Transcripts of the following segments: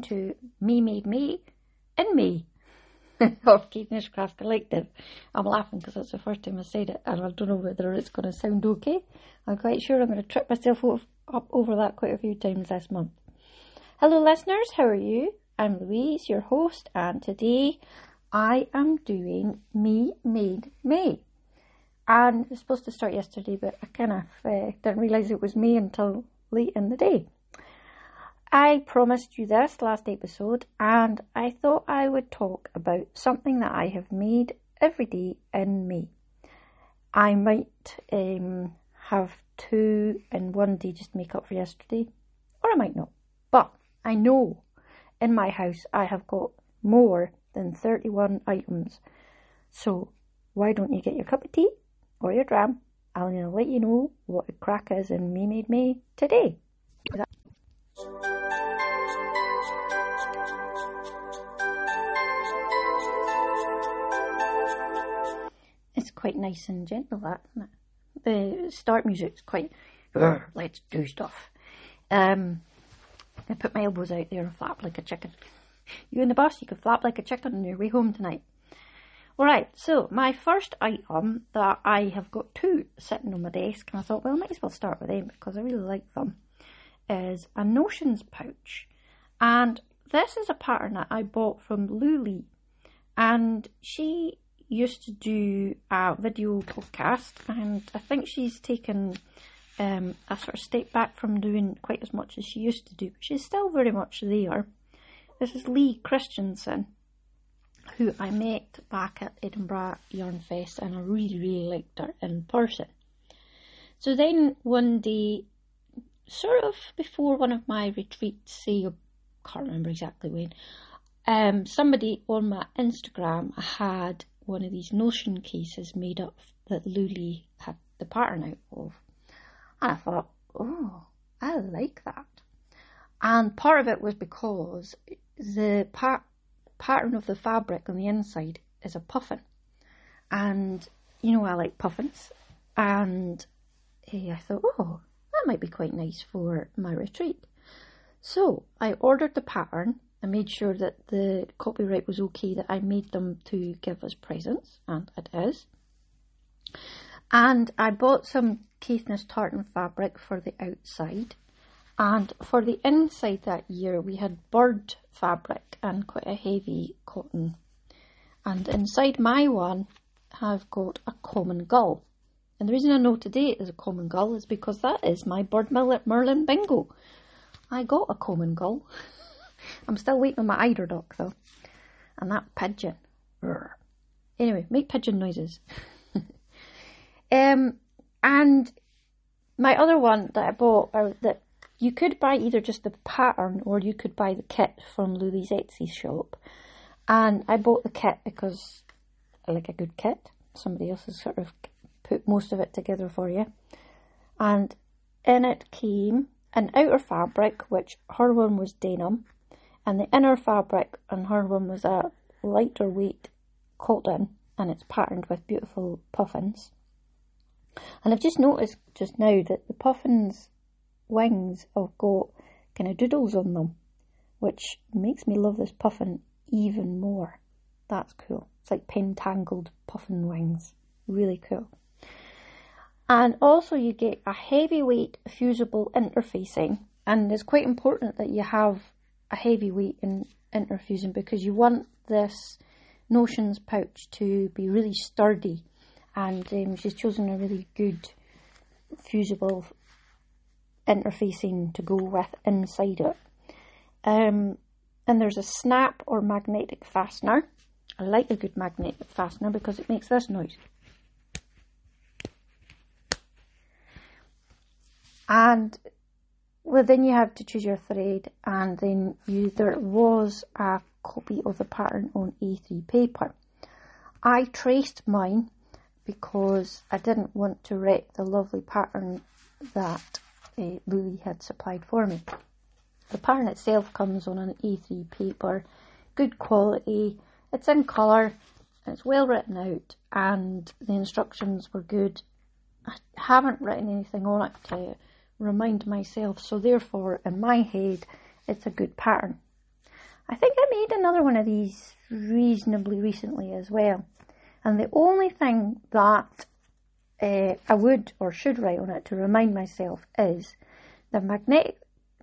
into Me Made May and Me of Caithness Craft Collective. I'm laughing because it's the first time I said it and I don't know whether it's going to sound okay. I'm quite sure I'm going to trip myself up over that quite a few times this month. Hello listeners, how are you? I'm Louise, your host, and today I am doing Me Made May. And it was supposed to start yesterday, but I kind of uh, didn't realise it was me until late in the day. I promised you this last episode, and I thought I would talk about something that I have made every day in May. I might um, have two in one day just make up for yesterday, or I might not. But I know in my house I have got more than 31 items. So why don't you get your cup of tea or your dram? I'm going to let you know what the crack is in Me Made May today. It's quite nice and gentle, that, isn't it? The start music's quite, let's do stuff. Um, I put my elbows out there and flap like a chicken. You in the bus, you could flap like a chicken on your way home tonight. Alright, so my first item that I have got two sitting on my desk, and I thought, well, I might as well start with them because I really like them, is a Notions pouch. And this is a pattern that I bought from Lou Leigh. And she used to do a video podcast, and I think she's taken um, a sort of step back from doing quite as much as she used to do. But she's still very much there. This is Lee Christensen, who I met back at Edinburgh Yarn Fest, and I really, really liked her in person. So then one day, sort of before one of my retreats, say, I can't remember exactly when, um, somebody on my Instagram had one of these notion cases made up that Lou Leigh had the pattern out of. And I thought, oh, I like that. And part of it was because the part, pattern of the fabric on the inside is a puffin. And, you know, I like puffins. And hey, I thought, oh, that might be quite nice for my retreat. So I ordered the pattern I made sure that the copyright was okay, that I made them to give as presents, and it is. And I bought some Caithness tartan fabric for the outside. And for the inside that year, we had bird fabric and quite a heavy cotton. And inside my one, I've got a common gull. And the reason I know today it is a common gull is because that is my bird Merlin bingo. I got a common gull. I'm still waiting on my eider duck though. And that pigeon. Anyway, make pigeon noises. um, and my other one that I bought, uh, that you could buy either just the pattern or you could buy the kit from Louis Etsy shop. And I bought the kit because I like a good kit. Somebody else has sort of put most of it together for you. And in it came an outer fabric, which her one was denim, and the inner fabric on her one was a lighter weight cotton and it's patterned with beautiful puffins. And I've just noticed just now that the puffins' wings have got kind of doodles on them, which makes me love this puffin even more. That's cool. It's like pentangled puffin wings. Really cool. And also you get a heavyweight fusible interfacing and it's quite important that you have a heavyweight in interfacing because you want this notions pouch to be really sturdy and um, she's chosen a really good fusible interfacing to go with inside it. Um, and there's a snap or magnetic fastener. I like a good magnetic fastener because it makes this noise. And well, then you have to choose your thread, and then you there was a copy of the pattern on A3 paper. I traced mine because I didn't want to wreck the lovely pattern that uh, Louis had supplied for me. The pattern itself comes on an A3 paper, good quality, it's in colour, it's well written out, and the instructions were good. I haven't written anything on it remind myself. So therefore, in my head, it's a good pattern. I think I made another one of these reasonably recently as well. And the only thing that uh, I would or should write on it to remind myself is the magnetic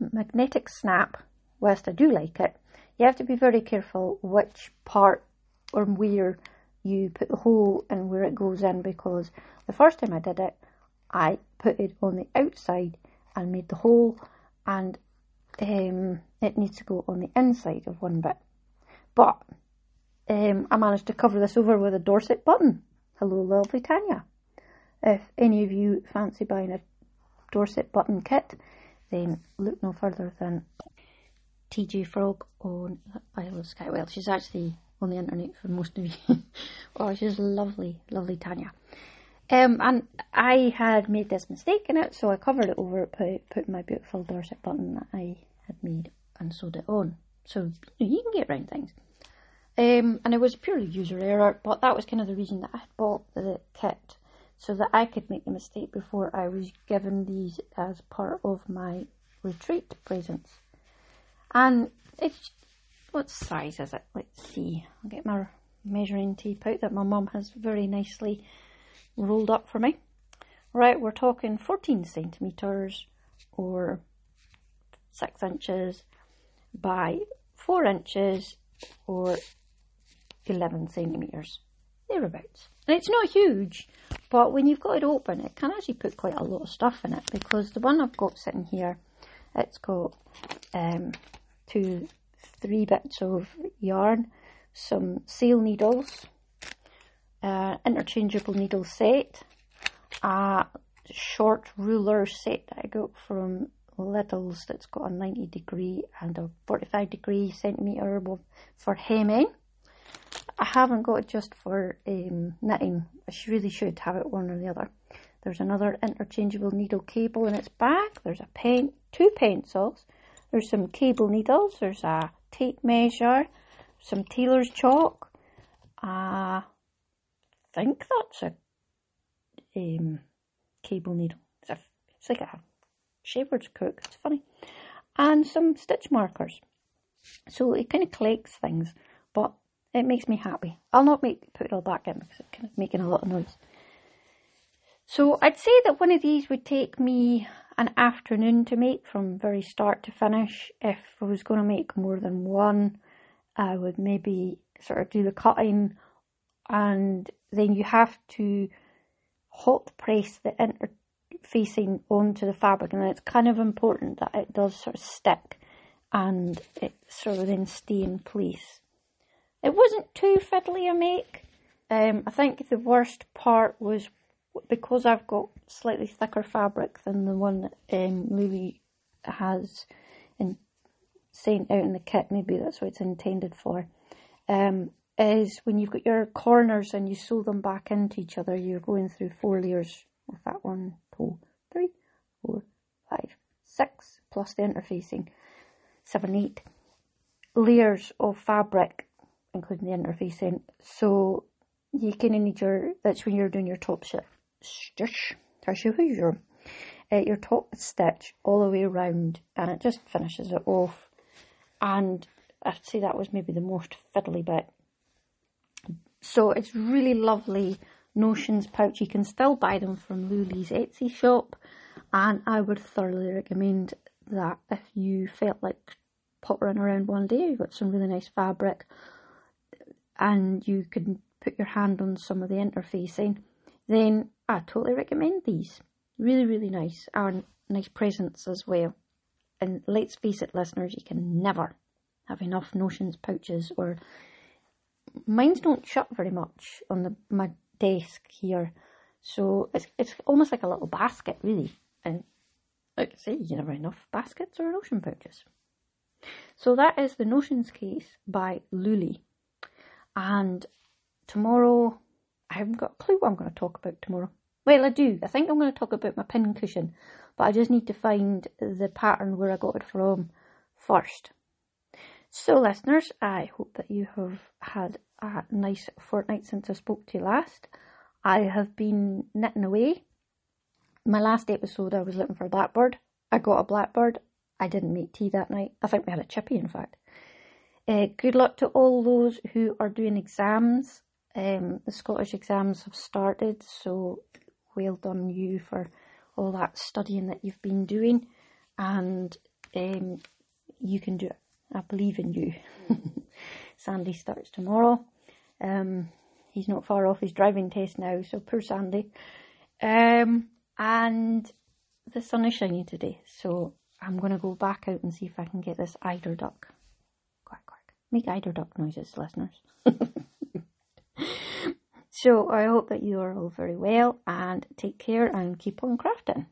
magnetic snap. Whilst I do like it, you have to be very careful which part or where you put the hole and where it goes in because the first time I did it, I put it on the outside and made the hole and um, it needs to go on the inside of one bit. But um, I managed to cover this over with a Dorset button. Hello, lovely Tanya. If any of you fancy buying a Dorset button kit, then look no further than TJ Frog on Isle of Skye. Well, she's actually on the internet for most of you. oh, she's lovely, lovely Tanya. Um, and I had made this mistake in it, so I covered it over, put, my beautiful Dorset button that I had made and sewed it on. So you can get around things. Um, and it was purely user error, but that was kind of the reason that I had bought the kit so that I could make the mistake before I was given these as part of my retreat presents. And it's what size is it? Let's see. I'll get my measuring tape out that my mum has very nicely rolled up for me. Right, we're talking 14 centimetres or 6 inches by 4 inches or 11 centimetres, thereabouts. And it's not huge, but when you've got it open, it can actually put quite a lot of stuff in it because the one I've got sitting here, it's got um, two, three bits of yarn, some sail needles, uh, interchangeable needle set, a short ruler set that I got from Lidl's that's got a 90 degree and a 45 degree centimetre for hemming. I haven't got it just for um, knitting. I really should have it one or the other. There's another interchangeable needle cable in its back. There's a pen, two pencils. There's some cable needles. There's a tape measure, some tailor's chalk, a think that's a um, cable needle. It's, a, it's like a shepherd's crook. It's funny. And some stitch markers. So it kind of collects things, but it makes me happy. I'll not make put it all back in because it's kind of making a lot of noise. So I'd say that one of these would take me an afternoon to make from very start to finish. If I was going to make more than one, I would maybe sort of do the cutting and then you have to hot press the interfacing onto the fabric and it's kind of important that it does sort of stick and it sort of then stay in place. It wasn't too fiddly a make. Um, I think the worst part was because I've got slightly thicker fabric than the one that um, has in, sent out in the kit. Maybe that's what it's intended for. Um, is when you've got your corners and you sew them back into each other, you're going through four layers of that one, two, three, four, five, six, plus the interfacing, seven, eight layers of fabric, including the interfacing. So you kind need your, that's when you're doing your top stitch, your, uh, your top stitch all the way around and it just finishes it off. And I'd say that was maybe the most fiddly bit so it's really lovely notions pouch. You can still buy them from Lou Leigh's Etsy shop, and I would thoroughly recommend that if you felt like pottering around one day, you've got some really nice fabric, and you can put your hand on some of the interfacing, then I totally recommend these. Really, really nice, and nice presents as well. And let's face it, listeners, you can never have enough notions pouches or Mines don't shut very much on the my desk here, so it's it's almost like a little basket really. And like I say, you never enough baskets or notion pouches. So that is the notions case by Lou Leigh. And tomorrow, I haven't got a clue what I'm going to talk about tomorrow. Well, I do. I think I'm going to talk about my pin cushion, but I just need to find the pattern where I got it from first. So, listeners, I hope that you have had a nice fortnight since I spoke to you last. I have been knitting away. My last episode, I was looking for a blackbird. I got a blackbird. I didn't make tea that night. I think we had a chippy, in fact. Uh, good luck to all those who are doing exams. Um, the Scottish exams have started, so well done you for all that studying that you've been doing, and um, you can do it. I believe in you. Sandy starts tomorrow. Um, he's not far off his driving test now, so poor Sandy. Um, and the sun is shining today, so I'm going to go back out and see if I can get this eider duck. Quack, quack. Make eider duck noises, listeners. so I hope that you are all very well and take care and keep on crafting.